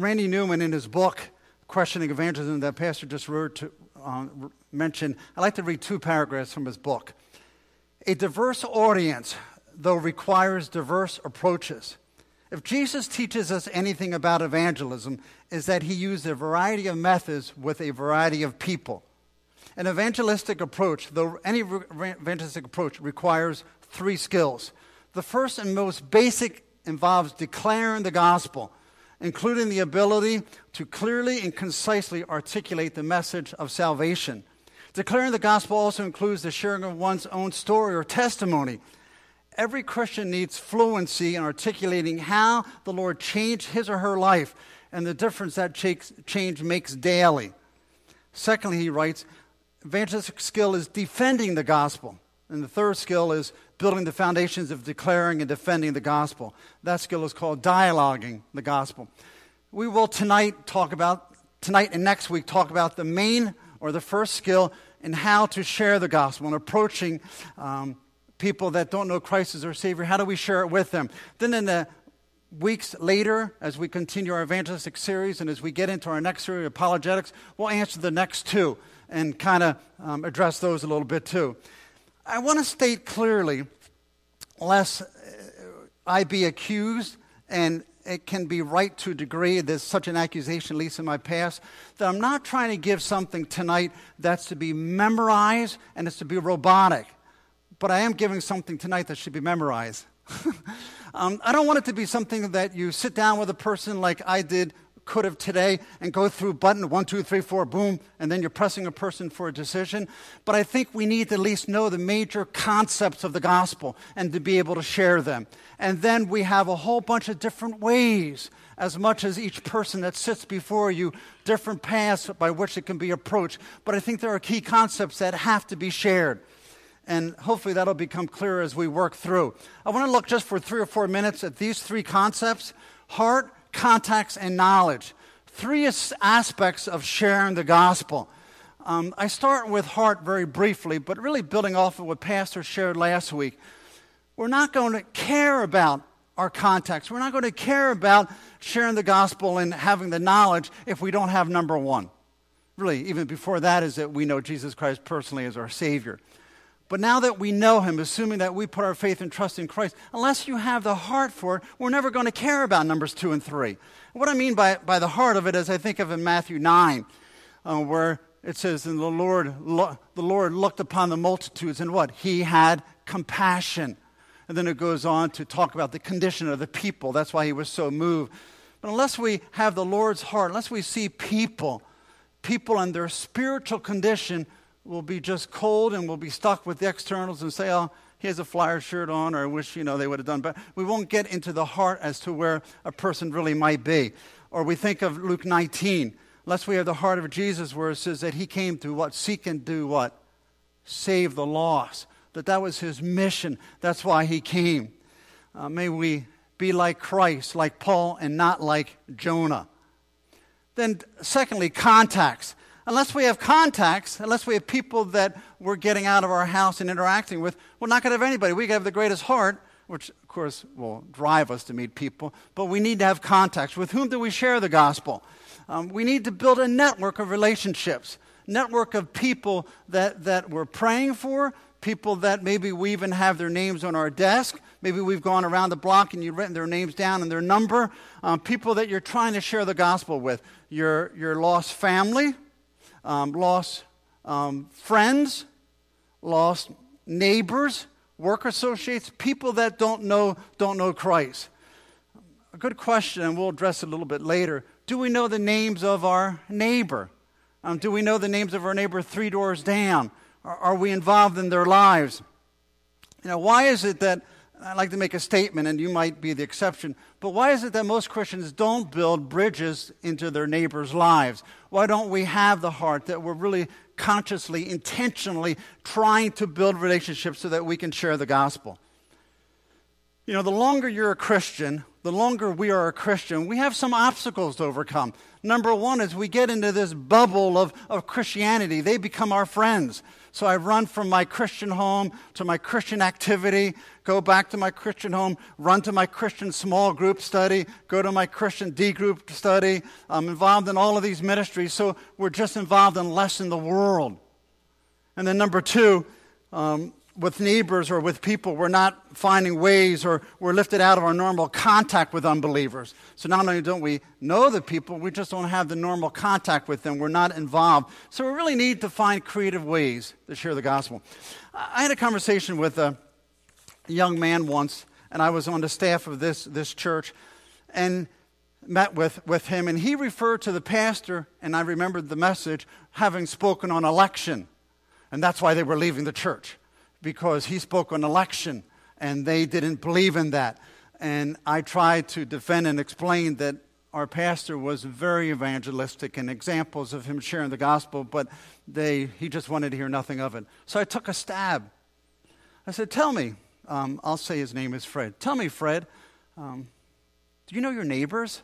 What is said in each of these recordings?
Randy Newman, in his book, Questioning Evangelism, that Pastor just wrote to, um, mentioned, I'd like to read two paragraphs from his book. A diverse audience, though, requires diverse approaches. If Jesus teaches us anything about evangelism, is that he used a variety of methods with a variety of people. An evangelistic approach, though any evangelistic approach requires three skills. The first and most basic involves declaring the gospel, including the ability to clearly and concisely articulate the message of salvation. Declaring the gospel also includes the sharing of one's own story or testimony. Every Christian needs fluency in articulating how the Lord changed his or her life and the difference that change makes daily. Secondly, he writes, evangelistic skill is defending the gospel. And the third skill is building the foundations of declaring and defending the gospel. That skill is called dialoguing the gospel. We will tonight talk about, tonight and next week, talk about the main or the first skill in how to share the gospel and approaching um, people that don't know Christ as their Savior. How do we share it with them? Then in the weeks later, as we continue our evangelistic series and as we get into our next series, apologetics, we'll answer the next two and kind of um, address those a little bit too. I want to state clearly, lest uh, I be accused, and it can be right to a degree, there's such an accusation, at least in my past, that I'm not trying to give something tonight that's to be memorized and it's to be robotic. But I am giving something tonight that should be memorized. um, I don't want it to be something that you sit down with a person like I did could have today and go through button one, two, three, four, boom, and then you're pressing a person for a decision. But I think we need to at least know the major concepts of the gospel and to be able to share them. And then we have a whole bunch of different ways, as much as each person that sits before you, different paths by which it can be approached. But I think there are key concepts that have to be shared. And hopefully that'll become clearer as we work through. I want to look just for three or four minutes at these three concepts heart, context, and knowledge. Three aspects of sharing the gospel. Um, I start with heart very briefly, but really building off of what Pastor shared last week. We're not going to care about our contacts. We're not going to care about sharing the gospel and having the knowledge if we don't have number one. Really, even before that, is that we know Jesus Christ personally as our Savior. But now that we know him, assuming that we put our faith and trust in Christ, unless you have the heart for it, we're never going to care about numbers two and three. What I mean by, by the heart of it is I think of in Matthew 9, uh, where it says, And the Lord, lo- the Lord looked upon the multitudes, and what? He had compassion. And then it goes on to talk about the condition of the people. That's why he was so moved. But unless we have the Lord's heart, unless we see people, people and their spiritual condition, will be just cold and we'll be stuck with the externals and say, oh, he has a flyer shirt on, or I wish, you know, they would have done better. We won't get into the heart as to where a person really might be. Or we think of Luke 19, unless we have the heart of Jesus where it says that he came to what? Seek and do what? Save the lost. That that was his mission. That's why he came. Uh, may we be like Christ, like Paul, and not like Jonah. Then, secondly, contacts unless we have contacts, unless we have people that we're getting out of our house and interacting with, we're not going to have anybody. We can have the greatest heart, which of course will drive us to meet people, but we need to have contacts. With whom do we share the gospel? Um, we need to build a network of relationships, network of people that, that we're praying for, people that maybe we even have their names on our desk. Maybe we've gone around the block and you've written their names down and their number. Um, people that you're trying to share the gospel with. Your, your lost family, um, lost um, friends, lost neighbors, work associates, people that don't know, don't know Christ. A good question, and we'll address it a little bit later. Do we know the names of our neighbor? Um, do we know the names of our neighbor three doors down? Are, are we involved in their lives? You know, why is it that I'd like to make a statement, and you might be the exception. But why is it that most Christians don't build bridges into their neighbors' lives? Why don't we have the heart that we're really consciously, intentionally trying to build relationships so that we can share the gospel? You know, the longer you're a Christian, the longer we are a Christian, we have some obstacles to overcome. Number one is we get into this bubble of, of Christianity, they become our friends. So I run from my Christian home to my Christian activity, go back to my Christian home, run to my Christian small group study, go to my Christian D group study. I'm involved in all of these ministries, so we're just involved in less in the world. And then number two, um, with neighbors or with people, we're not finding ways or we're lifted out of our normal contact with unbelievers. So not only don't we know the people, we just don't have the normal contact with them. We're not involved. So we really need to find creative ways to share the gospel. I had a conversation with a young man once, and I was on the staff of this, this church, and met with, with him, and he referred to the pastor, and I remembered the message, having spoken on election. And that's why they were leaving the church because he spoke on election and they didn't believe in that. And I tried to defend and explain that our pastor was very evangelistic and examples of him sharing the gospel, but they, he just wanted to hear nothing of it. So I took a stab. I said, Tell me, um, I'll say his name is Fred. Tell me, Fred, um, do you know your neighbors?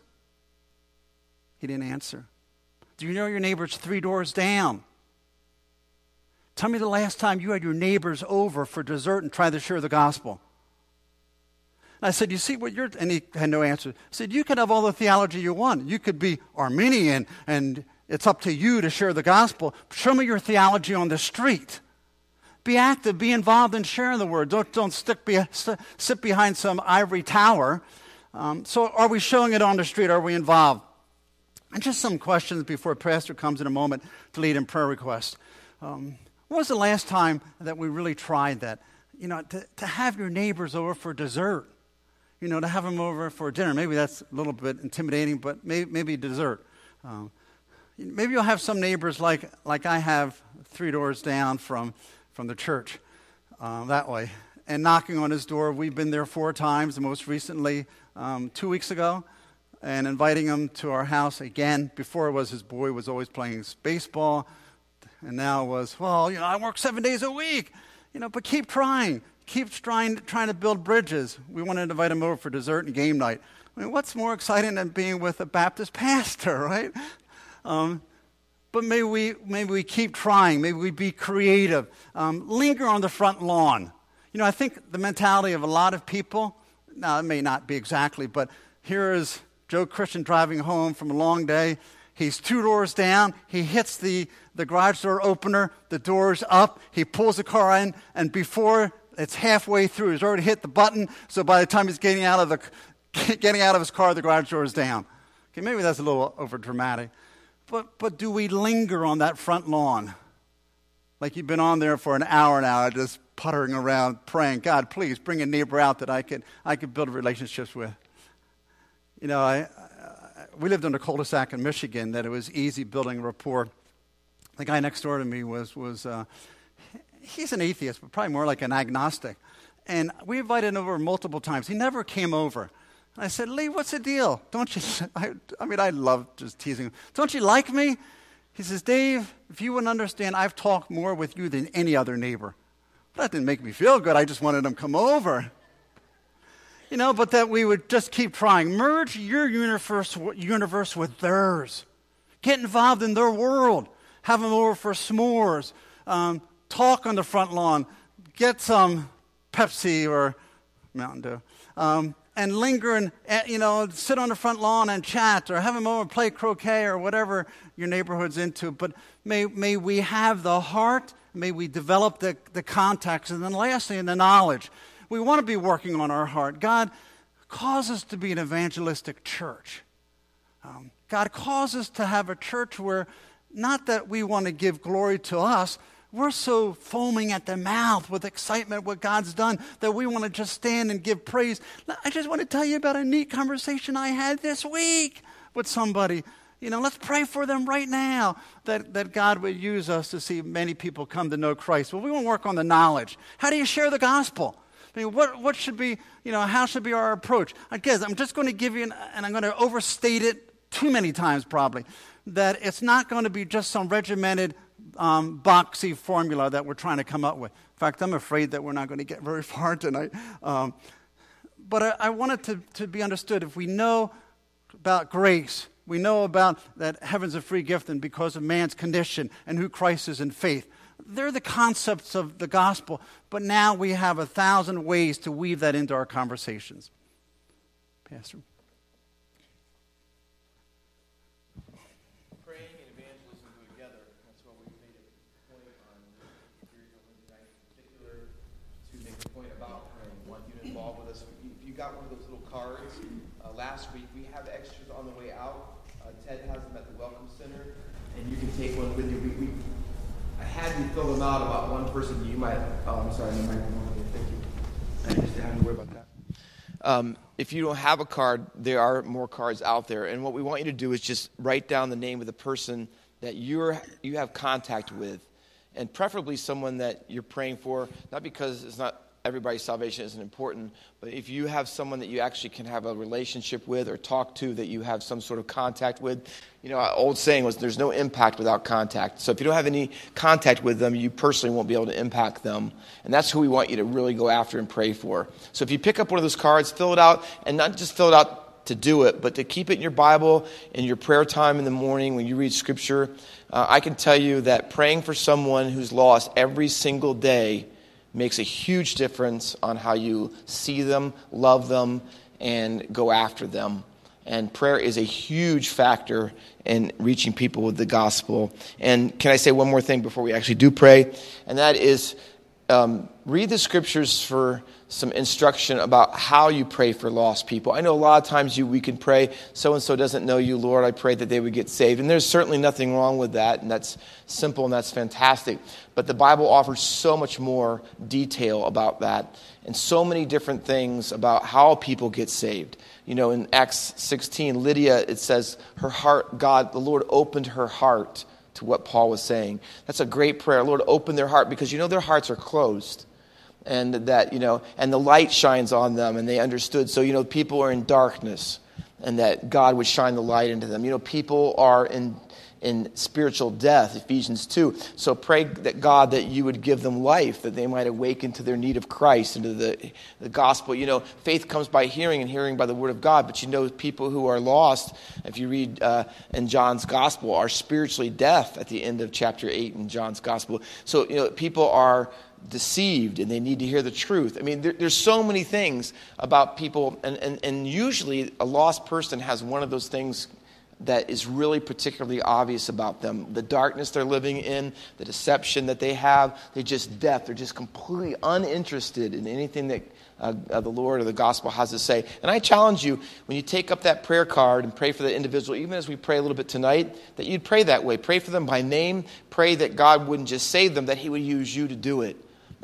He didn't answer. Do you know your neighbors three doors down? Tell me the last time you had your neighbors over for dessert and tried to share the gospel. And I said, You see what you're. And he had no answer. I said, You can have all the theology you want. You could be Arminian, and it's up to you to share the gospel. Show me your theology on the street. Be active, be involved in sharing the word. Don't, don't stick be, sit behind some ivory tower. Um, so, are we showing it on the street? Are we involved? And just some questions before Pastor comes in a moment to lead in prayer requests. Um, when was the last time that we really tried that? You know, to, to have your neighbors over for dessert. You know, to have them over for dinner. Maybe that's a little bit intimidating, but maybe, maybe dessert. Um, maybe you'll have some neighbors like, like I have three doors down from, from the church uh, that way. And knocking on his door. We've been there four times, most recently um, two weeks ago, and inviting him to our house again. Before it was his boy was always playing baseball and now was, well, you know, I work seven days a week, you know, but keep trying. Keep trying, trying to build bridges. We wanted to invite him over for dessert and game night. I mean, what's more exciting than being with a Baptist pastor, right? Um, but maybe we, maybe we keep trying. Maybe we be creative. Um, linger on the front lawn. You know, I think the mentality of a lot of people, now it may not be exactly, but here is Joe Christian driving home from a long day. He's two doors down. He hits the, the garage door opener. The door's up. He pulls the car in, and before it's halfway through, he's already hit the button. So by the time he's getting out of, the, getting out of his car, the garage door is down. Okay, maybe that's a little over dramatic. But, but do we linger on that front lawn? Like you've been on there for an hour now, just puttering around, praying, God, please bring a neighbor out that I could, I could build relationships with. You know, I, we lived in a cul-de-sac in Michigan that it was easy building rapport. The guy next door to me was, was uh, he's an atheist, but probably more like an agnostic. And we invited him over multiple times. He never came over. And I said, Lee, what's the deal? Don't you, I, I mean, I love just teasing him. Don't you like me? He says, Dave, if you wouldn't understand, I've talked more with you than any other neighbor. That didn't make me feel good. I just wanted him to come over you know, but that we would just keep trying. Merge your universe, universe with theirs. Get involved in their world. Have them over for s'mores. Um, talk on the front lawn. Get some Pepsi or Mountain Dew. Um, and linger and, eh, you know, sit on the front lawn and chat or have them over and play croquet or whatever your neighborhood's into. But may, may we have the heart, may we develop the, the contacts, and then lastly, the knowledge we want to be working on our heart. God, cause us to be an evangelistic church. Um, God, cause us to have a church where not that we want to give glory to us, we're so foaming at the mouth with excitement what God's done that we want to just stand and give praise. I just want to tell you about a neat conversation I had this week with somebody. You know, let's pray for them right now that, that God would use us to see many people come to know Christ. Well, we want to work on the knowledge. How do you share the gospel? I mean, what, what should be, you know, how should be our approach? I guess I'm just going to give you, an, and I'm going to overstate it too many times probably, that it's not going to be just some regimented, um, boxy formula that we're trying to come up with. In fact, I'm afraid that we're not going to get very far tonight. Um, but I, I want it to, to be understood. If we know about grace, we know about that heaven's a free gift and because of man's condition and who Christ is in faith. They're the concepts of the gospel, but now we have a thousand ways to weave that into our conversations. Pastor. last week. We have extras on the way out. Uh, Ted has them at the Welcome Center, and you can take one with you. We, we, I had you fill them out about one person. You might. Oh, I'm sorry. Thank you. I just have to worry about that. Um, if you don't have a card, there are more cards out there. And what we want you to do is just write down the name of the person that you're, you have contact with, and preferably someone that you're praying for, not because it's not everybody's salvation isn't important, but if you have someone that you actually can have a relationship with or talk to that you have some sort of contact with, you know, old saying was there's no impact without contact. So if you don't have any contact with them, you personally won't be able to impact them. And that's who we want you to really go after and pray for. So if you pick up one of those cards, fill it out, and not just fill it out to do it, but to keep it in your Bible, in your prayer time in the morning when you read Scripture. Uh, I can tell you that praying for someone who's lost every single day makes a huge difference on how you see them, love them, and go after them. And prayer is a huge factor in reaching people with the gospel. And can I say one more thing before we actually do pray? And that is um, read the scriptures for some instruction about how you pray for lost people. I know a lot of times you, we can pray, so and so doesn't know you, Lord, I pray that they would get saved. And there's certainly nothing wrong with that, and that's simple and that's fantastic. But the Bible offers so much more detail about that and so many different things about how people get saved. You know, in Acts 16, Lydia, it says, her heart, God, the Lord opened her heart to what Paul was saying. That's a great prayer. Lord, open their heart because you know their hearts are closed and that, you know, and the light shines on them and they understood. So, you know, people are in darkness and that God would shine the light into them. You know, people are in in spiritual death, Ephesians 2. So pray that God that you would give them life, that they might awaken to their need of Christ and to the, the gospel. You know, faith comes by hearing and hearing by the word of God. But you know, people who are lost, if you read uh, in John's gospel, are spiritually deaf at the end of chapter 8 in John's gospel. So, you know, people are deceived and they need to hear the truth. I mean, there, there's so many things about people, and, and, and usually a lost person has one of those things that is really particularly obvious about them the darkness they're living in, the deception that they have. They're just deaf, they're just completely uninterested in anything that. Uh, uh, the Lord or the gospel has to say. And I challenge you, when you take up that prayer card and pray for the individual, even as we pray a little bit tonight, that you'd pray that way. Pray for them by name. Pray that God wouldn't just save them, that He would use you to do it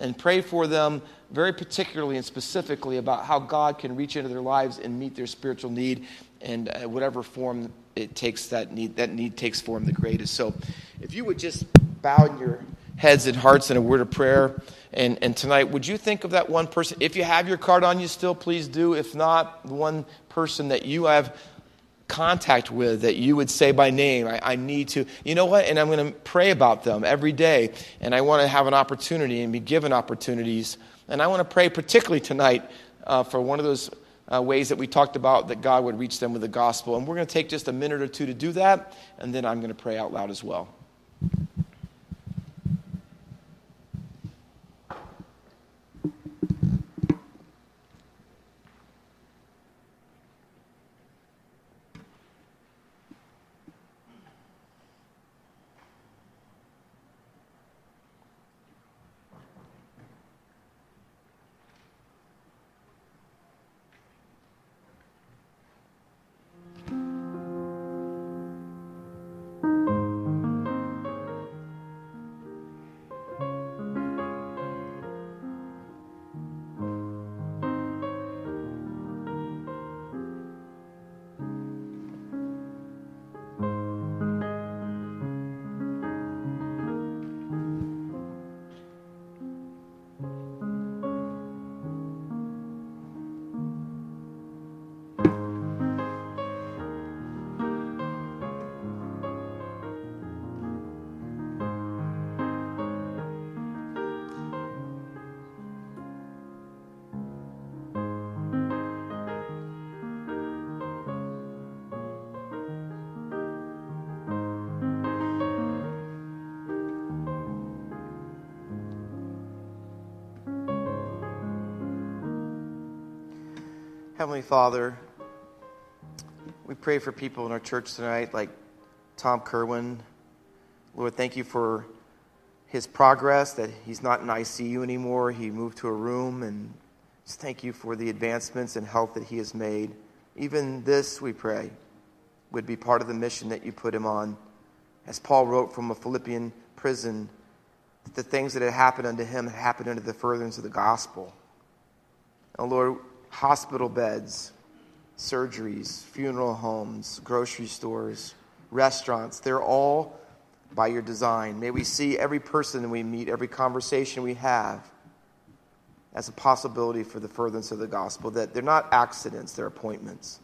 and pray for them very particularly and specifically about how God can reach into their lives and meet their spiritual need and uh, whatever form it takes that need that need takes form the greatest. So if you would just bow your heads and hearts in a word of prayer and, and tonight would you think of that one person if you have your card on you still please do if not the one person that you have contact with that you would say by name, I, I need to, you know what? And I'm going to pray about them every day. And I want to have an opportunity and be given opportunities. And I want to pray particularly tonight uh, for one of those uh, ways that we talked about that God would reach them with the gospel. And we're going to take just a minute or two to do that. And then I'm going to pray out loud as well. Heavenly Father, we pray for people in our church tonight like Tom Kerwin. Lord, thank you for his progress, that he's not in ICU anymore. He moved to a room, and just thank you for the advancements and health that he has made. Even this, we pray, would be part of the mission that you put him on. As Paul wrote from a Philippian prison, that the things that had happened unto him had happened unto the furtherance of the gospel. Oh Lord, hospital beds, surgeries, funeral homes, grocery stores, restaurants, they're all by your design. May we see every person that we meet, every conversation we have as a possibility for the furtherance of the gospel, that they're not accidents, they're appointments.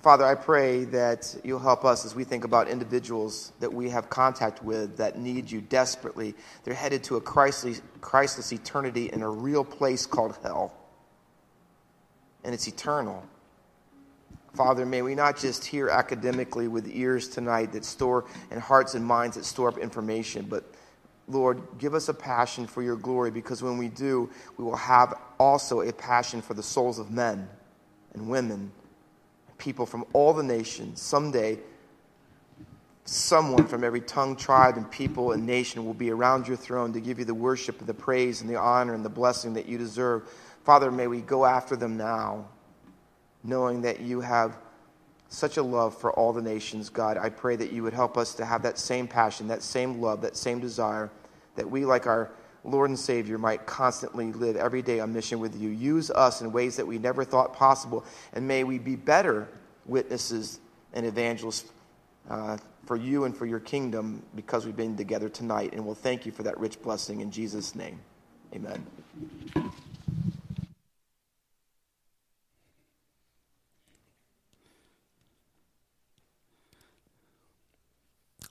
Father, I pray that you'll help us as we think about individuals that we have contact with that need you desperately. They're headed to a Christless, Christless eternity in a real place called hell, and it's eternal. Father, may we not just hear academically with ears tonight that store and hearts and minds that store up information, but Lord, give us a passion for your glory because when we do, we will have also a passion for the souls of men and women, people from all the nations. Someday, someone from every tongue, tribe, and people and nation will be around your throne to give you the worship and the praise and the honor and the blessing that you deserve. Father, may we go after them now, knowing that you have such a love for all the nations, God. I pray that you would help us to have that same passion, that same love, that same desire, that we, like our Lord and Savior, might constantly live every day on mission with you. Use us in ways that we never thought possible, and may we be better witnesses and evangelists uh, for you and for your kingdom because we've been together tonight. And we'll thank you for that rich blessing in Jesus' name. Amen.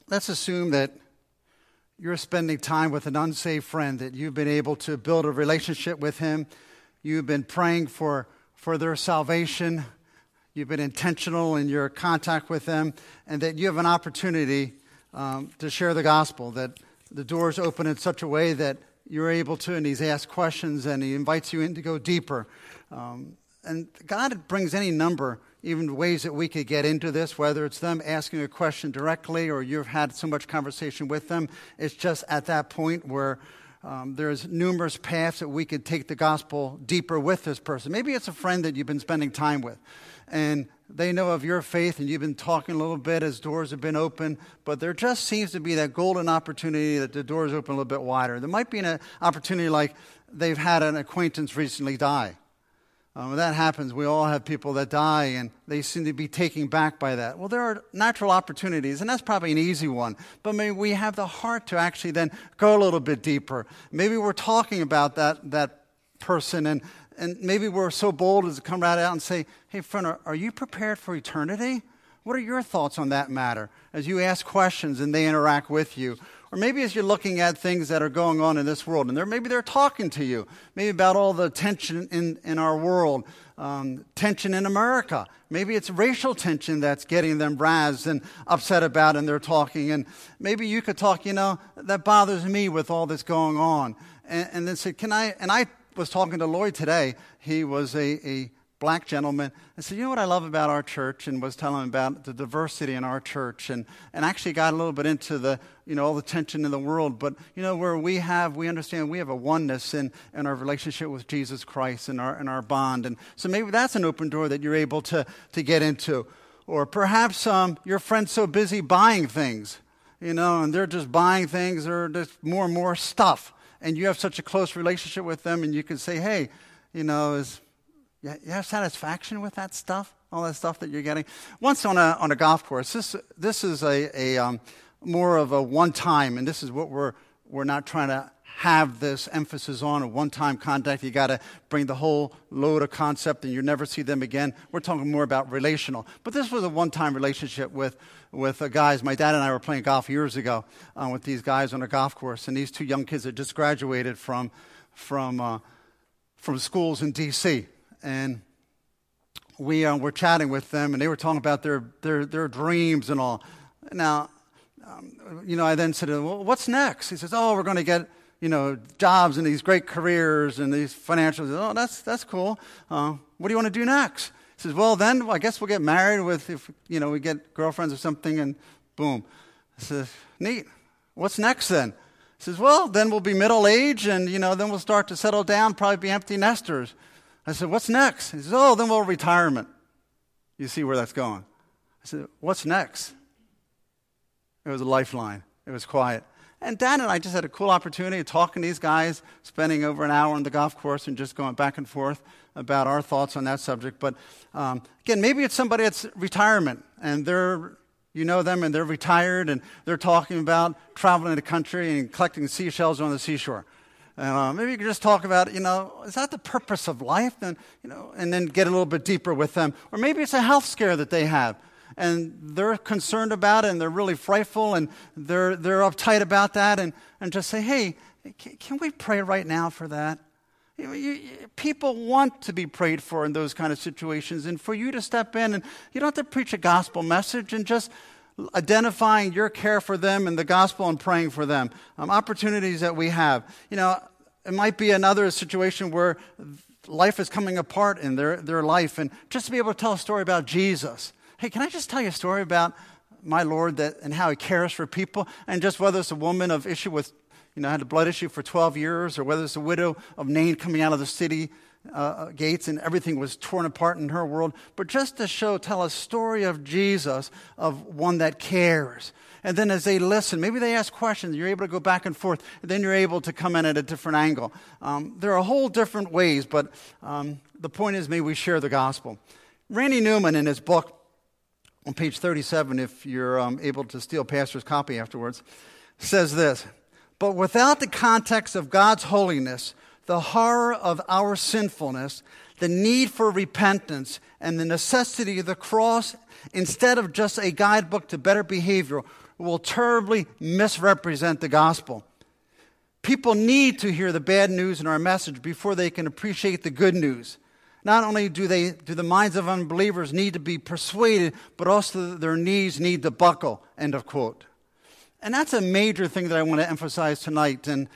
Let's assume that you're spending time with an unsaved friend, that you've been able to build a relationship with him, you've been praying for, for their salvation, you've been intentional in your contact with them, and that you have an opportunity um, to share the gospel, that the doors open in such a way that you're able to, and he's asked questions and he invites you in to go deeper. Um, and God brings any number even ways that we could get into this, whether it's them asking a question directly or you've had so much conversation with them. It's just at that point where um, there's numerous paths that we could take the gospel deeper with this person. Maybe it's a friend that you've been spending time with, and they know of your faith, and you've been talking a little bit as doors have been open, but there just seems to be that golden opportunity that the doors open a little bit wider. There might be an opportunity like they've had an acquaintance recently die um, when that happens, we all have people that die and they seem to be taken back by that. Well, there are natural opportunities, and that's probably an easy one. But maybe we have the heart to actually then go a little bit deeper. Maybe we're talking about that, that person, and, and maybe we're so bold as to come right out and say, Hey, friend, are, are you prepared for eternity? What are your thoughts on that matter as you ask questions and they interact with you? Or maybe as you're looking at things that are going on in this world, and they're, maybe they're talking to you, maybe about all the tension in, in our world, um, tension in America. Maybe it's racial tension that's getting them razzed and upset about, and they're talking. And maybe you could talk, you know, that bothers me with all this going on. And, and then say, can I? And I was talking to Lloyd today. He was a, a black gentleman I said, You know what I love about our church? And was telling him about the diversity in our church and, and actually got a little bit into the, you know, all the tension in the world. But, you know, where we have, we understand we have a oneness in, in our relationship with Jesus Christ and our, and our bond. And so maybe that's an open door that you're able to, to get into. Or perhaps um, your friend's so busy buying things, you know, and they're just buying things or just more and more stuff. And you have such a close relationship with them, and you can say, Hey, you know, is you, have satisfaction with that stuff, all that stuff that you're getting. Once on a on a golf course, this this is a, a um, more of a one time, and this is what we're we're not trying to have this emphasis on a one time contact. You got to bring the whole load of concept, and you never see them again. We're talking more about relational. But this was a one time relationship with with uh, guys. My dad and I were playing golf years ago uh, with these guys on a golf course, and these two young kids had just graduated from from uh, from schools in D.C and we uh, were chatting with them, and they were talking about their, their, their dreams and all. Now, um, you know, I then said, well, what's next? He says, oh, we're going to get, you know, jobs and these great careers and these financials. Oh, that's, that's cool. Uh, what do you want to do next? He says, Well, then I guess we'll get married with, if, you know, we get girlfriends or something, and boom. I says, Neat. What's next then? He says, Well, then we'll be middle age, and, you know, then we'll start to settle down, probably be empty nesters. I said, What's next? He says, Oh, then we'll retirement. You see where that's going. I said, What's next? It was a lifeline. It was quiet. And Dan and I just had a cool opportunity of talking to these guys, spending over an hour on the golf course and just going back and forth about our thoughts on that subject. But um, again, maybe it's somebody that's retirement and they're, you know them and they're retired and they're talking about traveling the country and collecting seashells on the seashore. Uh, maybe you could just talk about, you know, is that the purpose of life? And, you know, and then get a little bit deeper with them. Or maybe it's a health scare that they have and they're concerned about it and they're really frightful and they're, they're uptight about that and, and just say, hey, can, can we pray right now for that? You, you, people want to be prayed for in those kind of situations, and for you to step in and you don't have to preach a gospel message and just identifying your care for them and the gospel and praying for them. Um, opportunities that we have. You know, it might be another situation where life is coming apart in their, their life, and just to be able to tell a story about Jesus Hey, can I just tell you a story about my Lord that, and how he cares for people? And just whether it's a woman of issue with, you know, had a blood issue for 12 years, or whether it's a widow of Nain coming out of the city uh, uh, gates and everything was torn apart in her world. But just to show, tell a story of Jesus, of one that cares. And then as they listen, maybe they ask questions, you're able to go back and forth, and then you're able to come in at a different angle. Um, there are a whole different ways, but um, the point is, may we share the gospel. Randy Newman, in his book, on page 37, if you're um, able to steal Pastor's copy afterwards, says this But without the context of God's holiness, the horror of our sinfulness, the need for repentance, and the necessity of the cross, instead of just a guidebook to better behavior, will terribly misrepresent the gospel. People need to hear the bad news in our message before they can appreciate the good news. Not only do, they, do the minds of unbelievers need to be persuaded, but also their knees need to buckle. End of quote. And that's a major thing that I want to emphasize tonight. And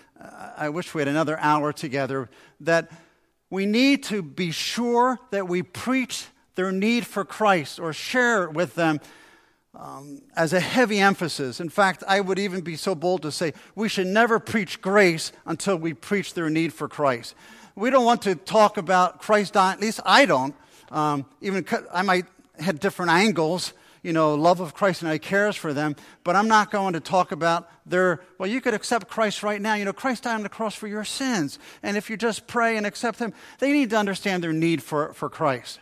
I wish we had another hour together. That we need to be sure that we preach their need for Christ or share it with them um, as a heavy emphasis. In fact, I would even be so bold to say we should never preach grace until we preach their need for Christ we don't want to talk about Christ dying, at least I don't. Um, even I might have different angles, you know, love of Christ and I cares for them, but I'm not going to talk about their, well, you could accept Christ right now. You know, Christ died on the cross for your sins. And if you just pray and accept Him, they need to understand their need for, for Christ.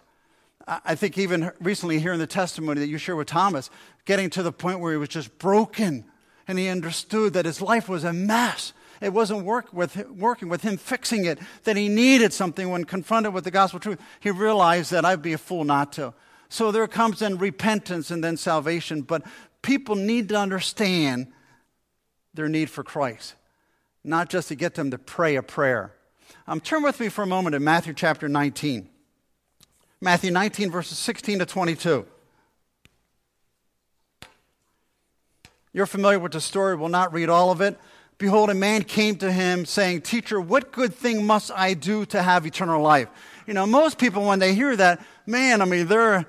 I think even recently hearing the testimony that you share with Thomas, getting to the point where he was just broken and he understood that his life was a mess it wasn't work with, working with him fixing it, that he needed something when confronted with the gospel truth. He realized that I'd be a fool not to. So there comes then repentance and then salvation. But people need to understand their need for Christ, not just to get them to pray a prayer. Um, turn with me for a moment to Matthew chapter 19. Matthew 19, verses 16 to 22. You're familiar with the story. We'll not read all of it. Behold, a man came to him saying, Teacher, what good thing must I do to have eternal life? You know, most people, when they hear that, man, I mean, they're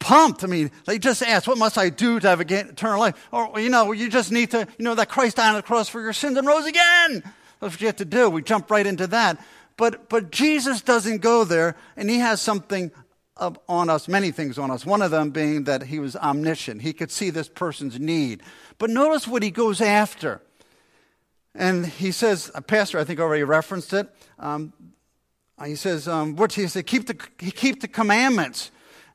pumped. I mean, they just ask, What must I do to have eternal life? Or, you know, you just need to, you know, that Christ died on the cross for your sins and rose again. That's what you have to do. We jump right into that. But, but Jesus doesn't go there, and he has something on us, many things on us. One of them being that he was omniscient. He could see this person's need. But notice what he goes after. And he says, a pastor, I think already referenced it. Um, he says, um, what he said, keep the, keep the commandments.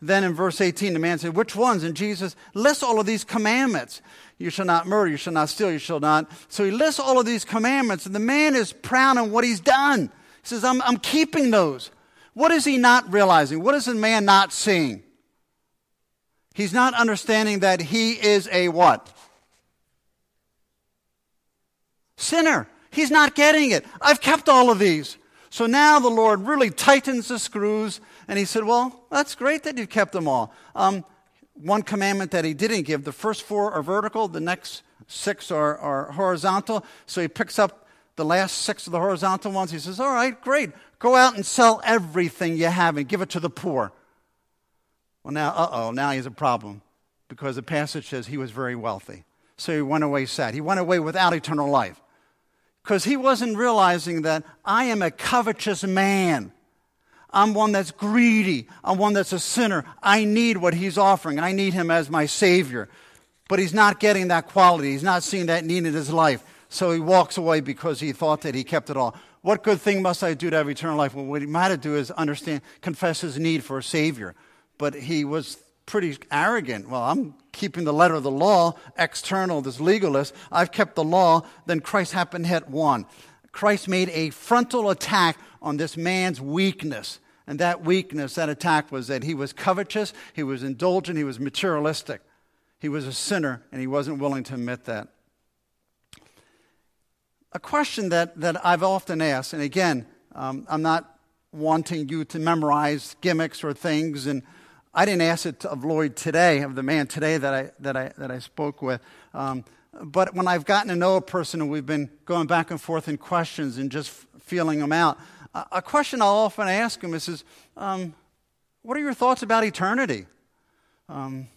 Then in verse 18, the man said, Which ones? And Jesus lists all of these commandments. You shall not murder, you shall not steal, you shall not. So he lists all of these commandments, and the man is proud of what he's done. He says, I'm, I'm keeping those. What is he not realizing? What is the man not seeing? He's not understanding that he is a what? Sinner. He's not getting it. I've kept all of these. So now the Lord really tightens the screws, and he said, Well, that's great that you've kept them all. Um, one commandment that he didn't give the first four are vertical, the next six are, are horizontal. So he picks up the last six of the horizontal ones. He says, All right, great. Go out and sell everything you have and give it to the poor. Well, now, uh oh, now he has a problem because the passage says he was very wealthy. So he went away sad. He went away without eternal life because he wasn't realizing that I am a covetous man. I'm one that's greedy. I'm one that's a sinner. I need what he's offering. I need him as my Savior. But he's not getting that quality. He's not seeing that need in his life. So he walks away because he thought that he kept it all. What good thing must I do to have eternal life? Well, what he might have to do is understand, confess his need for a Savior. But he was pretty arrogant. Well, I'm keeping the letter of the law, external, this legalist. I've kept the law. Then Christ happened to hit one. Christ made a frontal attack on this man's weakness. And that weakness, that attack was that he was covetous, he was indulgent, he was materialistic. He was a sinner, and he wasn't willing to admit that. A question that, that I've often asked, and again, um, I'm not wanting you to memorize gimmicks or things, and I didn't ask it of Lloyd today, of the man today that I, that I, that I spoke with. Um, but when I've gotten to know a person and we've been going back and forth in questions and just feeling them out, a question I'll often ask him is, is um, What are your thoughts about eternity? Um,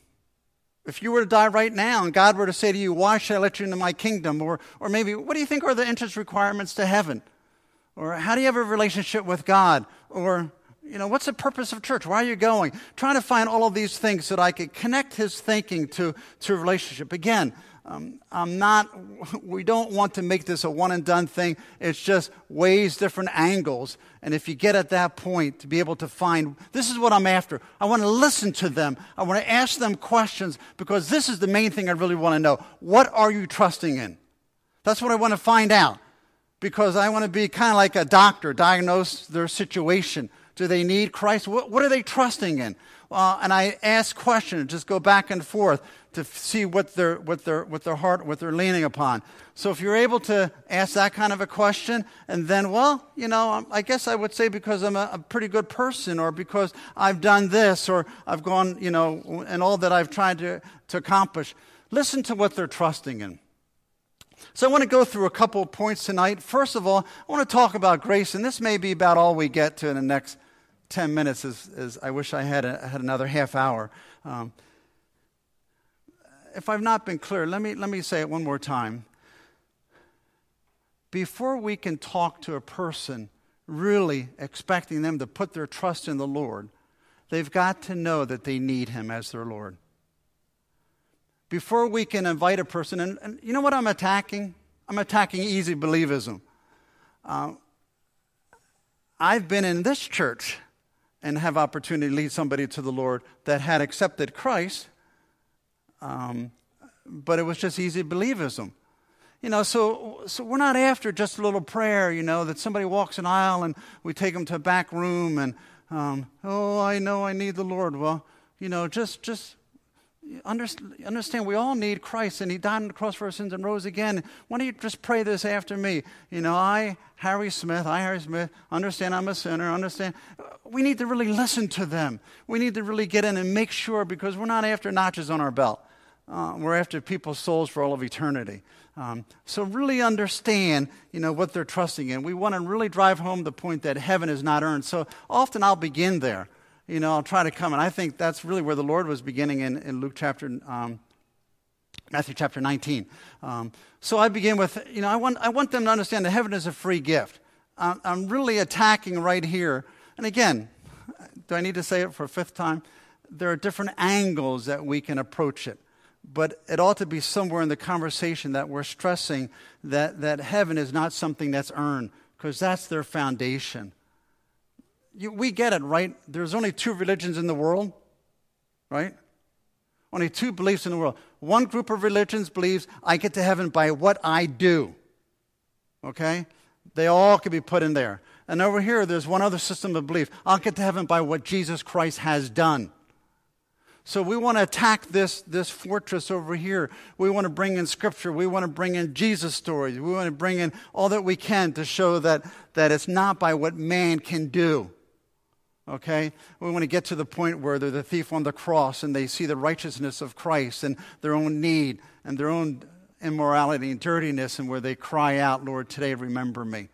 if you were to die right now and God were to say to you, Why should I let you into my kingdom? Or, or maybe, What do you think are the entrance requirements to heaven? Or how do you have a relationship with God? Or, you know, what's the purpose of church? Why are you going? Trying to find all of these things so that I could connect his thinking to, to relationship. Again, um, I'm not, we don't want to make this a one and done thing. It's just ways, different angles. And if you get at that point to be able to find, this is what I'm after. I want to listen to them. I want to ask them questions because this is the main thing I really want to know. What are you trusting in? That's what I want to find out because I want to be kind of like a doctor, diagnose their situation. Do they need Christ? What, what are they trusting in? Uh, and I ask questions, just go back and forth to see what their, what, their, what their heart, what they're leaning upon. So if you're able to ask that kind of a question, and then, well, you know, um, I guess I would say because I'm a, a pretty good person, or because I've done this, or I've gone, you know, and all that I've tried to, to accomplish. Listen to what they're trusting in. So I want to go through a couple of points tonight. First of all, I want to talk about grace, and this may be about all we get to in the next 10 minutes, as, as I wish I had, a, had another half hour. Um, if I've not been clear, let me, let me say it one more time. Before we can talk to a person really expecting them to put their trust in the Lord, they've got to know that they need Him as their Lord. Before we can invite a person, and, and you know what I'm attacking? I'm attacking easy believism. Uh, I've been in this church and have opportunity to lead somebody to the Lord that had accepted Christ um, but it was just easy believism. You know, so, so we're not after just a little prayer, you know, that somebody walks an aisle and we take them to a back room and, um, oh, I know I need the Lord. Well, you know, just, just understand we all need Christ and He died on the cross for our sins and rose again. Why don't you just pray this after me? You know, I, Harry Smith, I, Harry Smith, understand I'm a sinner, understand. We need to really listen to them. We need to really get in and make sure because we're not after notches on our belt. Uh, we're after people's souls for all of eternity. Um, so really understand, you know, what they're trusting in. We want to really drive home the point that heaven is not earned. So often I'll begin there. You know, I'll try to come, and I think that's really where the Lord was beginning in, in Luke chapter, um, Matthew chapter 19. Um, so I begin with, you know, I want, I want them to understand that heaven is a free gift. I'm, I'm really attacking right here. And again, do I need to say it for a fifth time? There are different angles that we can approach it but it ought to be somewhere in the conversation that we're stressing that, that heaven is not something that's earned, because that's their foundation. You, we get it, right? There's only two religions in the world, right? Only two beliefs in the world. One group of religions believes I get to heaven by what I do. Okay? They all can be put in there. And over here, there's one other system of belief. I'll get to heaven by what Jesus Christ has done. So we want to attack this, this fortress over here. We want to bring in scripture. We want to bring in Jesus stories. We want to bring in all that we can to show that, that it's not by what man can do. Okay? We want to get to the point where they're the thief on the cross and they see the righteousness of Christ and their own need and their own immorality and dirtiness and where they cry out, Lord, today remember me.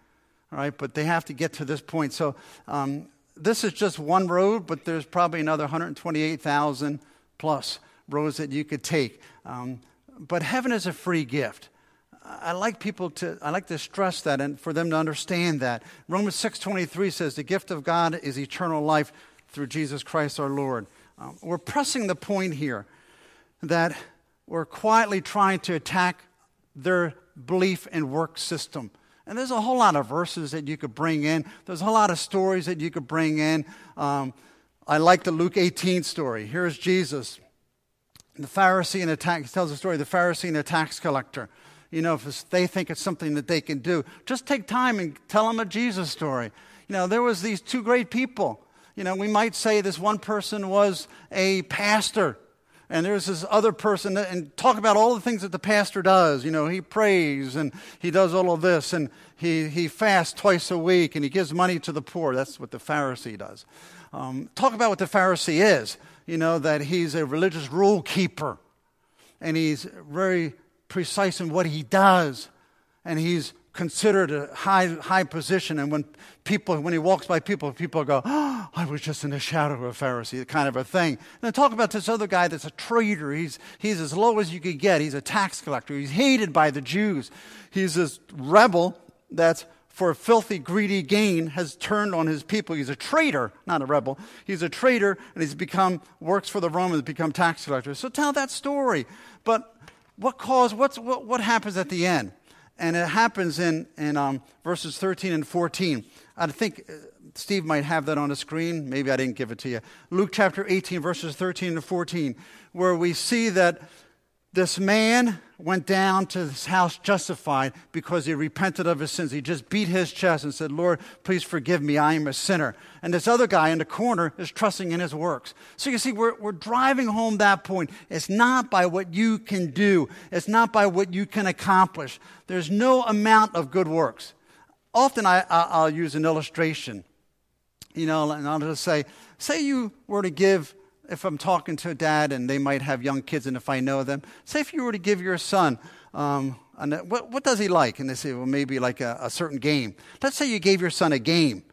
all right? But they have to get to this point. So um, this is just one road, but there's probably another 128,000 plus roads that you could take. Um, but heaven is a free gift. I like people to I like to stress that and for them to understand that. Romans 6:23 says the gift of God is eternal life through Jesus Christ our Lord. Um, we're pressing the point here that we're quietly trying to attack their belief and work system. And there's a whole lot of verses that you could bring in. There's a whole lot of stories that you could bring in. Um, I like the Luke 18 story. Here's Jesus, the Pharisee and a tax. Tells the story of the Pharisee and a tax collector. You know, if they think it's something that they can do, just take time and tell them a Jesus story. You know, there was these two great people. You know, we might say this one person was a pastor and there's this other person that, and talk about all the things that the pastor does. You know, he prays and he does all of this and he, he fasts twice a week and he gives money to the poor. That's what the Pharisee does. Um, talk about what the Pharisee is. You know, that he's a religious rule keeper and he's very precise in what he does and he's considered a high, high position. And when people, when he walks by people, people go, oh, I was just in the shadow of a Pharisee, kind of a thing. And talk about this other guy that's a traitor. He's, he's as low as you could get. He's a tax collector. He's hated by the Jews. He's this rebel that's for filthy, greedy gain has turned on his people. He's a traitor, not a rebel. He's a traitor, and he's become, works for the Romans, become tax collector. So tell that story. But what cause, what's, what, what happens at the end? And it happens in, in um, verses 13 and 14. I think uh, Steve might have that on the screen. Maybe I didn't give it to you. Luke chapter 18, verses 13 and 14, where we see that this man went down to his house justified because he repented of his sins. He just beat his chest and said, Lord, please forgive me. I am a sinner. And this other guy in the corner is trusting in his works. So you see, we're, we're driving home that point. It's not by what you can do, it's not by what you can accomplish. There's no amount of good works. Often I, I'll use an illustration, you know, and I'll just say, say you were to give if I'm talking to a dad and they might have young kids, and if I know them, say if you were to give your son, um, what, what, does he like? And they say, well, maybe like a, a, certain game. Let's say you gave your son a game,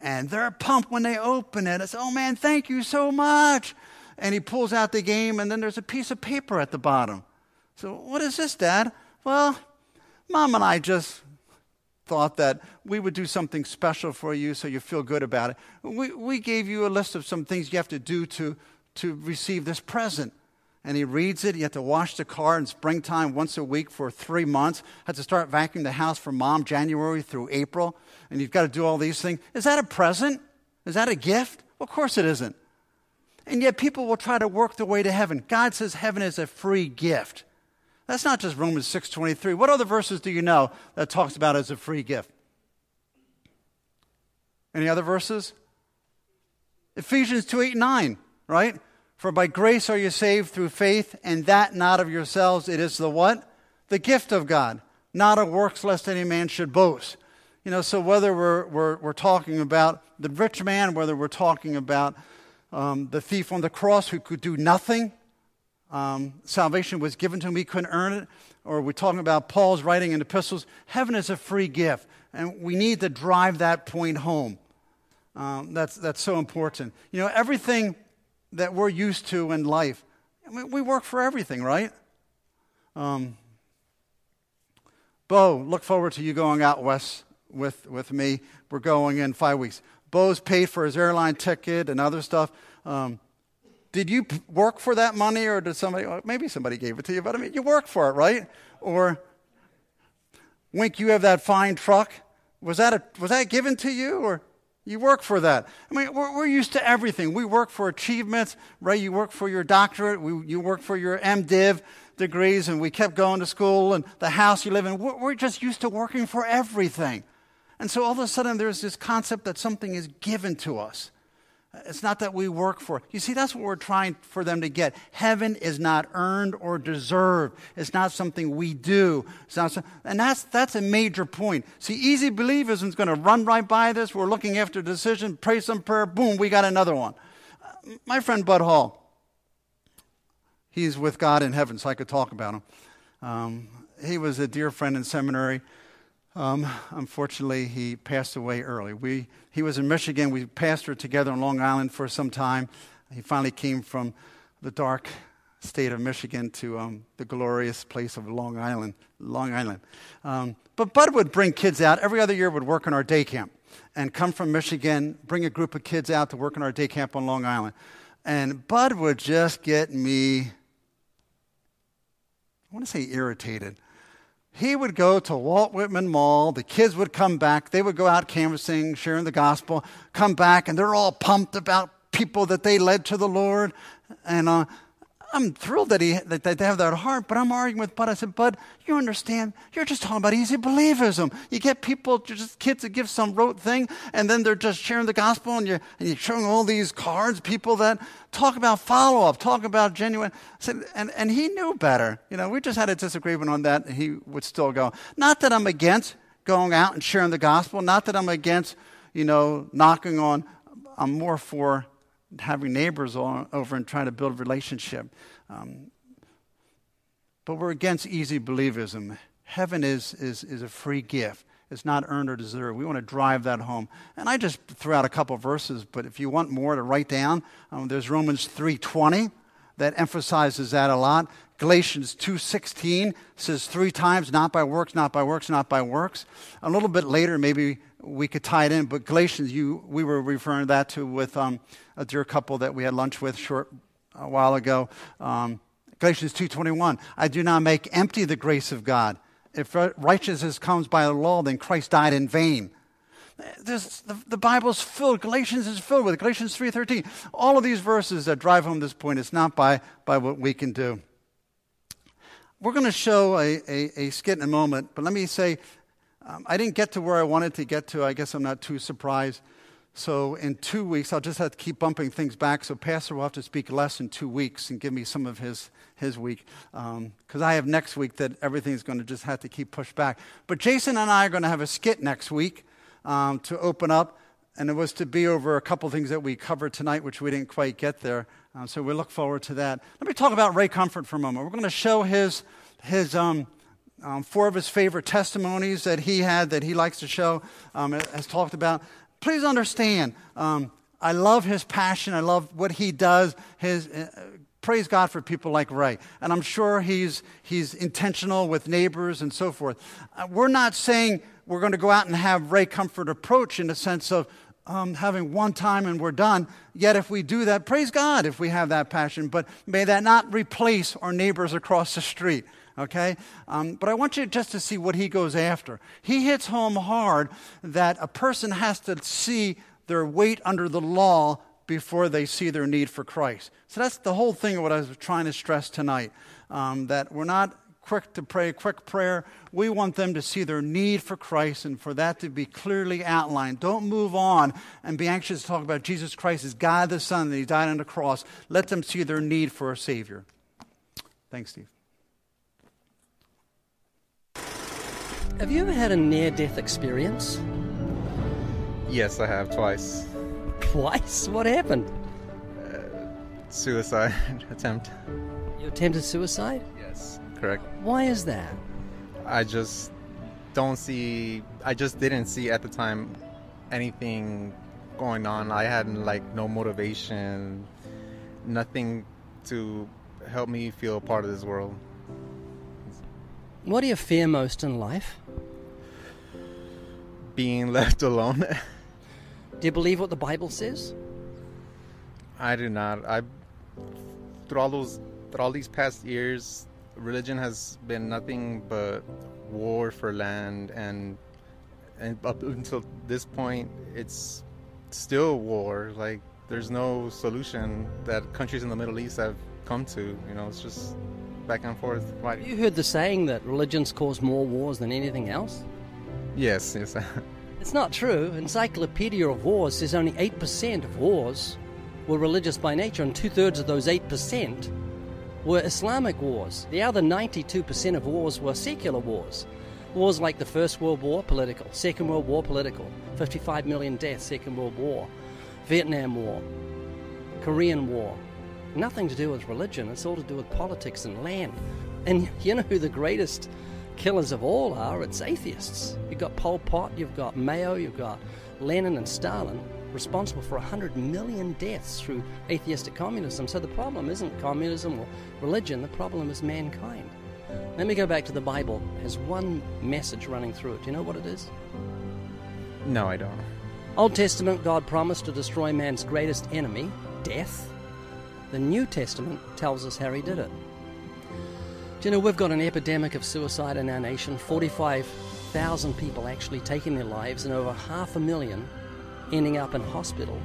and they're pumped when they open it. It's, oh man, thank you so much. And he pulls out the game, and then there's a piece of paper at the bottom. So, what is this, Dad? Well, Mom and I just thought that we would do something special for you so you feel good about it. We, we gave you a list of some things you have to do to to receive this present. And he reads it. He had to wash the car in springtime once a week for three months. Had to start vacuuming the house for mom January through April. And you've got to do all these things. Is that a present? Is that a gift? Well, of course it isn't. And yet people will try to work their way to heaven. God says heaven is a free gift. That's not just Romans 6:23. What other verses do you know that talks about as a free gift? Any other verses? Ephesians 2 8 9 right? For by grace are you saved through faith, and that not of yourselves. It is the what? The gift of God, not of works, lest any man should boast. You know, so whether we're, we're, we're talking about the rich man, whether we're talking about um, the thief on the cross who could do nothing, um, salvation was given to him, he couldn't earn it, or we're talking about Paul's writing in epistles, heaven is a free gift, and we need to drive that point home. Um, that's, that's so important. You know, everything that we're used to in life. I mean, we work for everything, right? Um, Bo, look forward to you going out west with, with me. We're going in five weeks. Bo's paid for his airline ticket and other stuff. Um, did you work for that money or did somebody, well, maybe somebody gave it to you, but I mean, you work for it, right? Or, Wink, you have that fine truck. Was that, a, was that given to you or you work for that. I mean, we're, we're, used to everything. We work for achievements, right? You work for your doctorate, we, you work for your MDiv degrees, and we kept going to school and the house you live in. We're, we're just used to working for everything. And so all of a sudden, there's this concept that something is given to us. It's not that we work for. You see, that's what we're trying for them to get. Heaven is not earned or deserved. It's not something we do. It's not and that's, that's a major point. See, easy believism is going to run right by this. We're looking after decision, pray some prayer, boom, we got another one. my friend Bud Hall, he's with God in heaven, so I could talk about him. Um, he was a dear friend in seminary. Um, unfortunately, he passed away early. We, he was in Michigan. We pastored together on Long Island for some time. He finally came from the dark state of Michigan to um, the glorious place of Long Island. Long Island. Um, but Bud would bring kids out every other year. Would work in our day camp, and come from Michigan, bring a group of kids out to work in our day camp on Long Island. And Bud would just get me. I want to say irritated he would go to Walt Whitman Mall. The kids would come back. They would go out canvassing, sharing the gospel, come back, and they're all pumped about people that they led to the Lord. And uh, I'm thrilled that, he, that they have that heart, but I'm arguing with Bud. I said, Bud, you understand, you're just talking about easy believism. You get people, just kids that give some rote thing, and then they're just sharing the gospel, and you're, and you're showing all these cards, people that talk about follow up, talk about genuine. Said, and, and he knew better. You know, we just had a disagreement on that, and he would still go. Not that I'm against going out and sharing the gospel, not that I'm against, you know, knocking on, I'm more for having neighbors over and trying to build relationship. Um, but we're against easy believism. Heaven is, is, is a free gift. It's not earned or deserved. We want to drive that home. And I just threw out a couple verses, but if you want more to write down, um, there's Romans 3.20 that emphasizes that a lot. Galatians 2:16 says three times not by works, not by works, not by works. A little bit later maybe we could tie it in, but Galatians you we were referring to that to with um, a dear couple that we had lunch with short a while ago. Um, Galatians 2:21 I do not make empty the grace of God. If righteousness comes by the law, then Christ died in vain. The, the Bible's filled, Galatians is filled with Galatians 3.13. All of these verses that drive home this point, it's not by, by what we can do. We're going to show a, a, a skit in a moment, but let me say, um, I didn't get to where I wanted to get to. I guess I'm not too surprised. So in two weeks, I'll just have to keep bumping things back. So Pastor will have to speak less in two weeks and give me some of his, his week. Because um, I have next week that everything's going to just have to keep pushed back. But Jason and I are going to have a skit next week um, to open up. And it was to be over a couple things that we covered tonight, which we didn't quite get there. Um, so we look forward to that. Let me talk about Ray Comfort for a moment. We're going to show his, his um, um, four of his favorite testimonies that he had that he likes to show, um, has talked about please understand, um, I love his passion. I love what he does. His, uh, praise God for people like Ray. And I'm sure he's, he's intentional with neighbors and so forth. Uh, we're not saying we're going to go out and have Ray Comfort approach in the sense of um, having one time and we're done. Yet, if we do that, praise God if we have that passion. But may that not replace our neighbors across the street okay? Um, but I want you just to see what he goes after. He hits home hard that a person has to see their weight under the law before they see their need for Christ. So that's the whole thing of what I was trying to stress tonight um, that we're not quick to pray quick prayer. We want them to see their need for Christ and for that to be clearly outlined. Don't move on and be anxious to talk about Jesus Christ as God the Son, that He died on the cross. Let them see their need for a Savior. Thanks, Steve. Have you ever had a near death experience? Yes, I have twice. Twice? What happened? Uh, suicide attempt. You attempted suicide? Correct. Why is that? I just don't see, I just didn't see at the time anything going on. I had like no motivation, nothing to help me feel a part of this world. What do you fear most in life? Being left alone. do you believe what the Bible says? I do not. I through all those through all these past years, religion has been nothing but war for land and and up until this point it's still war. Like there's no solution that countries in the Middle East have come to. You know, it's just back and forth. Right. You heard the saying that religions cause more wars than anything else? Yes, yes. it's not true. Encyclopedia of Wars says only 8% of wars were religious by nature, and two thirds of those 8% were Islamic wars. The other 92% of wars were secular wars. Wars like the First World War, political. Second World War, political. 55 million deaths, Second World War. Vietnam War. Korean War. Nothing to do with religion, it's all to do with politics and land. And you know who the greatest killers of all are, it's atheists. You've got Pol Pot, you've got Mao, you've got Lenin and Stalin, responsible for 100 million deaths through atheistic communism. So the problem isn't communism or religion, the problem is mankind. Let me go back to the Bible. It has one message running through it. Do you know what it is? No, I don't. Old Testament, God promised to destroy man's greatest enemy, death. The New Testament tells us how he did it. Do you know we've got an epidemic of suicide in our nation? 45,000 people actually taking their lives, and over half a million ending up in hospital,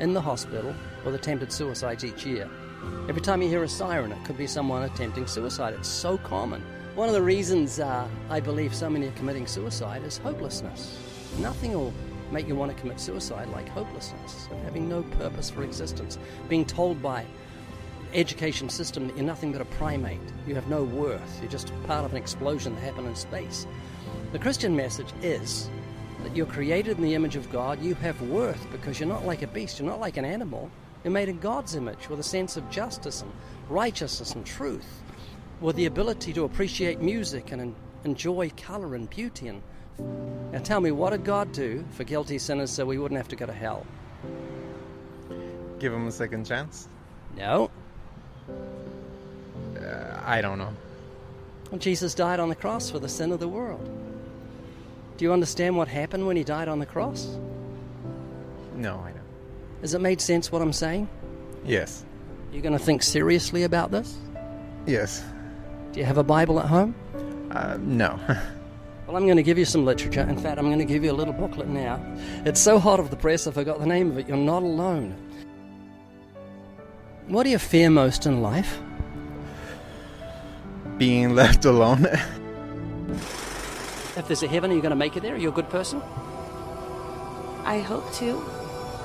in the hospital, with attempted suicides each year. Every time you hear a siren, it could be someone attempting suicide. It's so common. One of the reasons uh, I believe so many are committing suicide is hopelessness. Nothing will make you want to commit suicide like hopelessness, having no purpose for existence, being told by education system that you're nothing but a primate. You have no worth. You're just part of an explosion that happened in space. The Christian message is that you're created in the image of God. You have worth because you're not like a beast. You're not like an animal. You're made in God's image with a sense of justice and righteousness and truth, with the ability to appreciate music and enjoy color and beauty. And now, tell me, what did God do for guilty sinners so we wouldn't have to go to hell? Give them a second chance? No. Uh, I don't know. Well, Jesus died on the cross for the sin of the world. Do you understand what happened when he died on the cross? No, I don't. Has it made sense what I'm saying? Yes. You're going to think seriously about this? Yes. Do you have a Bible at home? Uh, no. Well, I'm going to give you some literature. In fact, I'm going to give you a little booklet now. It's so hot off the press, I forgot the name of it. You're not alone. What do you fear most in life? Being left alone. If there's a heaven, are you going to make it there? Are you a good person? I hope to.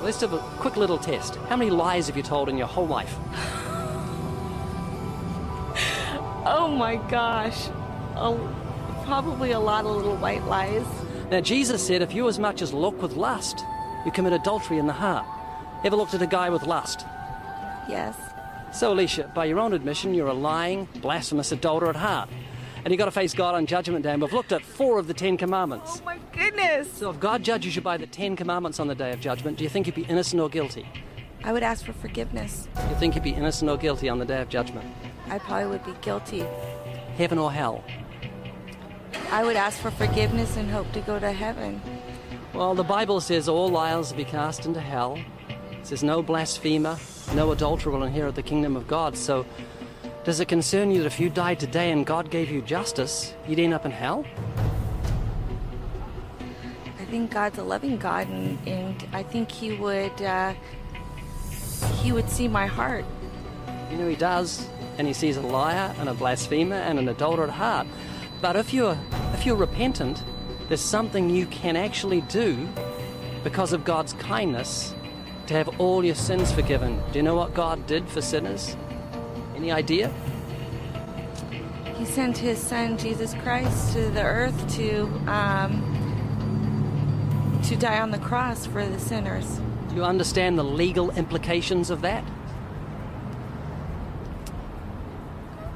Let's do a quick little test. How many lies have you told in your whole life? Oh my gosh. Oh, probably a lot of little white lies. Now, Jesus said, if you as much as look with lust, you commit adultery in the heart. Ever looked at a guy with lust? Yes. So, Alicia, by your own admission, you're a lying, blasphemous adulterer at heart. And you've got to face God on Judgment Day. And we've looked at four of the Ten Commandments. Oh my goodness. So, if God judges you by the Ten Commandments on the Day of Judgment, do you think you'd be innocent or guilty? I would ask for forgiveness. Do you think you'd be innocent or guilty on the Day of Judgment? I probably would be guilty. Heaven or hell? I would ask for forgiveness and hope to go to heaven. Well, the Bible says all liars will be cast into hell. It says no blasphemer, no adulterer will inherit the kingdom of God. So, does it concern you that if you died today and God gave you justice, you'd end up in hell? I think God's a loving God, and, and I think He would uh, He would see my heart. You know, He does, and He sees a liar and a blasphemer and an adulterer at heart. But if you're if you're repentant, there's something you can actually do because of God's kindness to have all your sins forgiven. Do you know what God did for sinners? Any idea? He sent His Son Jesus Christ to the earth to um, to die on the cross for the sinners. Do you understand the legal implications of that?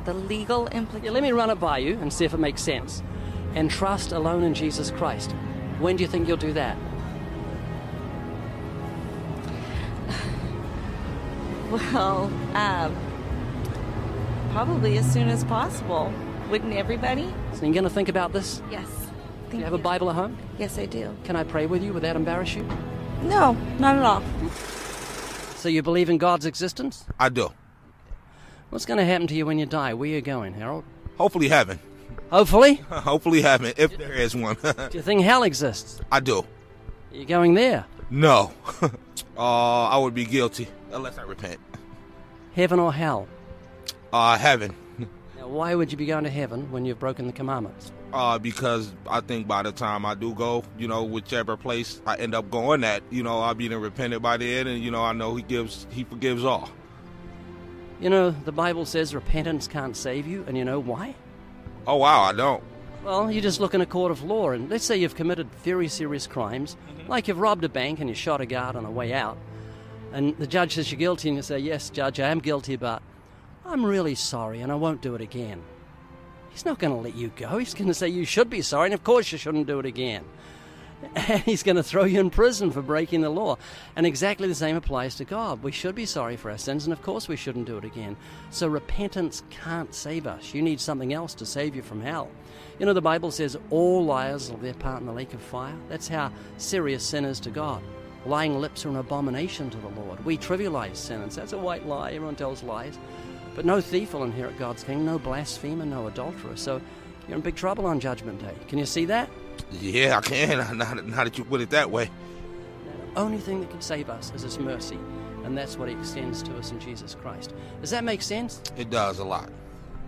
The legal Yeah, implications. let me run it by you and see if it makes sense. And trust alone in Jesus Christ. When do you think you'll do that? Well, um, probably as soon as possible. Wouldn't everybody? So you're going to think about this? Yes. Do you have a Bible at home? Yes, I do. Can I pray with you without embarrass you? No, not at all. So you believe in God's existence? I do. What's going to happen to you when you die? Where are you going, Harold? Hopefully heaven. Hopefully. Hopefully heaven, if there is one. Do you think hell exists? I do. Are you going there? No. uh, I would be guilty unless I repent. Heaven or hell? Uh, heaven. Now, why would you be going to heaven when you've broken the commandments? Uh, because I think by the time I do go, you know, whichever place I end up going at, you know, I'll be repented by then, and you know, I know He gives, He forgives all. You know, the Bible says repentance can't save you, and you know why? Oh wow, I don't. Well, you just look in a court of law, and let's say you've committed very serious crimes, like you've robbed a bank and you shot a guard on the way out, and the judge says you're guilty, and you say, Yes, Judge, I am guilty, but I'm really sorry and I won't do it again. He's not going to let you go. He's going to say you should be sorry, and of course you shouldn't do it again. And he's going to throw you in prison for breaking the law. And exactly the same applies to God. We should be sorry for our sins, and of course we shouldn't do it again. So repentance can't save us. You need something else to save you from hell. You know, the Bible says all liars will their part in the lake of fire. That's how serious sin is to God. Lying lips are an abomination to the Lord. We trivialize sin and a white lie. Everyone tells lies. But no thief will inherit God's kingdom, no blasphemer, no adulterer. So you're in big trouble on Judgment Day. Can you see that? Yeah, I can. Now, now that you put it that way. The only thing that can save us is His mercy, and that's what He extends to us in Jesus Christ. Does that make sense? It does a lot.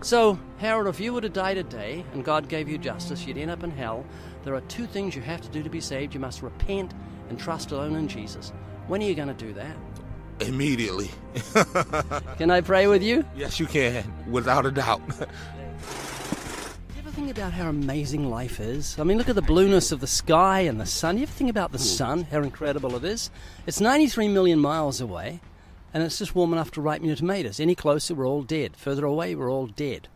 So, Harold, if you were to die today and God gave you justice, you'd end up in hell. There are two things you have to do to be saved. You must repent and trust alone in Jesus. When are you going to do that? Immediately. Can I pray with you? yes, you can, without a doubt. You ever think about how amazing life is? I mean, look at the blueness of the sky and the sun. You ever think about the sun, how incredible it is? It's 93 million miles away, and it's just warm enough to ripen your tomatoes. Any closer, we're all dead. Further away, we're all dead. Do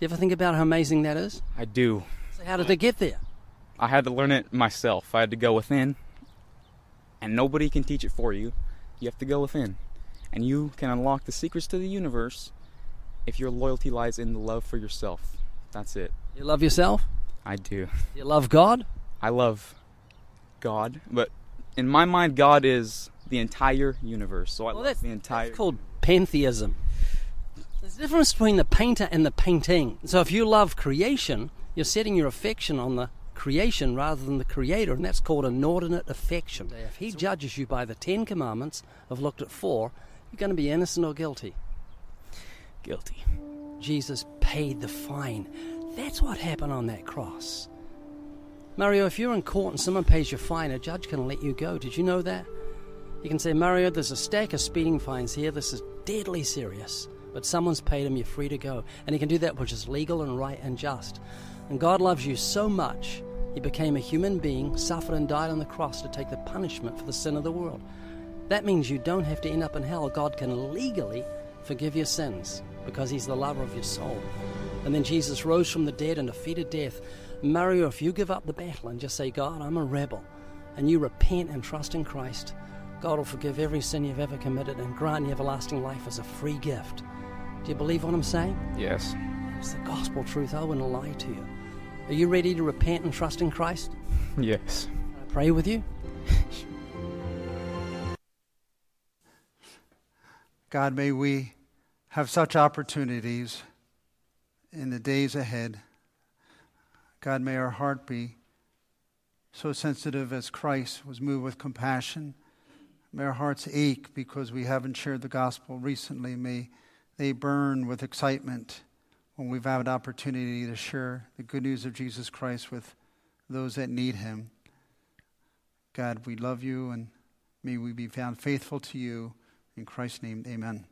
you ever think about how amazing that is? I do. So how did it get there? I had to learn it myself. I had to go within, and nobody can teach it for you. You have to go within, and you can unlock the secrets to the universe if your loyalty lies in the love for yourself. That's it. You love yourself? I do. You love God? I love God, but in my mind, God is the entire universe. So I Well, love that's, the entire. that's called pantheism. There's a difference between the painter and the painting. So if you love creation, you're setting your affection on the creation rather than the creator, and that's called inordinate affection. If he judges you by the Ten Commandments, I've looked at four, you're going to be innocent or guilty. guilty. Jesus paid the fine. That's what happened on that cross. Mario, if you're in court and someone pays your fine, a judge can let you go. Did you know that? You can say, Mario, there's a stack of speeding fines here. This is deadly serious. But someone's paid him, you're free to go. And he can do that which is legal and right and just. And God loves you so much, he became a human being, suffered and died on the cross to take the punishment for the sin of the world. That means you don't have to end up in hell. God can legally forgive your sins because He's the lover of your soul. And then Jesus rose from the dead and defeated death. Mario, if you give up the battle and just say, God, I'm a rebel, and you repent and trust in Christ, God will forgive every sin you've ever committed and grant you everlasting life as a free gift. Do you believe what I'm saying? Yes. It's the gospel truth. I wouldn't lie to you. Are you ready to repent and trust in Christ? Yes. Can I pray with you? God, may we have such opportunities in the days ahead. God, may our heart be so sensitive as Christ was moved with compassion. May our hearts ache because we haven't shared the gospel recently. May they burn with excitement when we've had an opportunity to share the good news of Jesus Christ with those that need him. God, we love you and may we be found faithful to you. In Christ's name, amen.